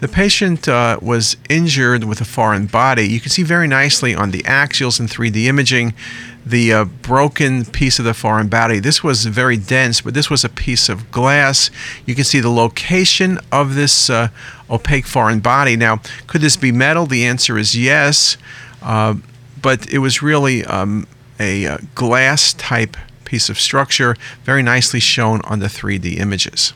The patient uh, was injured with a foreign body. You can see very nicely on the axials and 3D imaging the uh, broken piece of the foreign body. This was very dense, but this was a piece of glass. You can see the location of this uh, opaque foreign body. Now, could this be metal? The answer is yes, uh, but it was really um, a uh, glass type piece of structure, very nicely shown on the 3D images.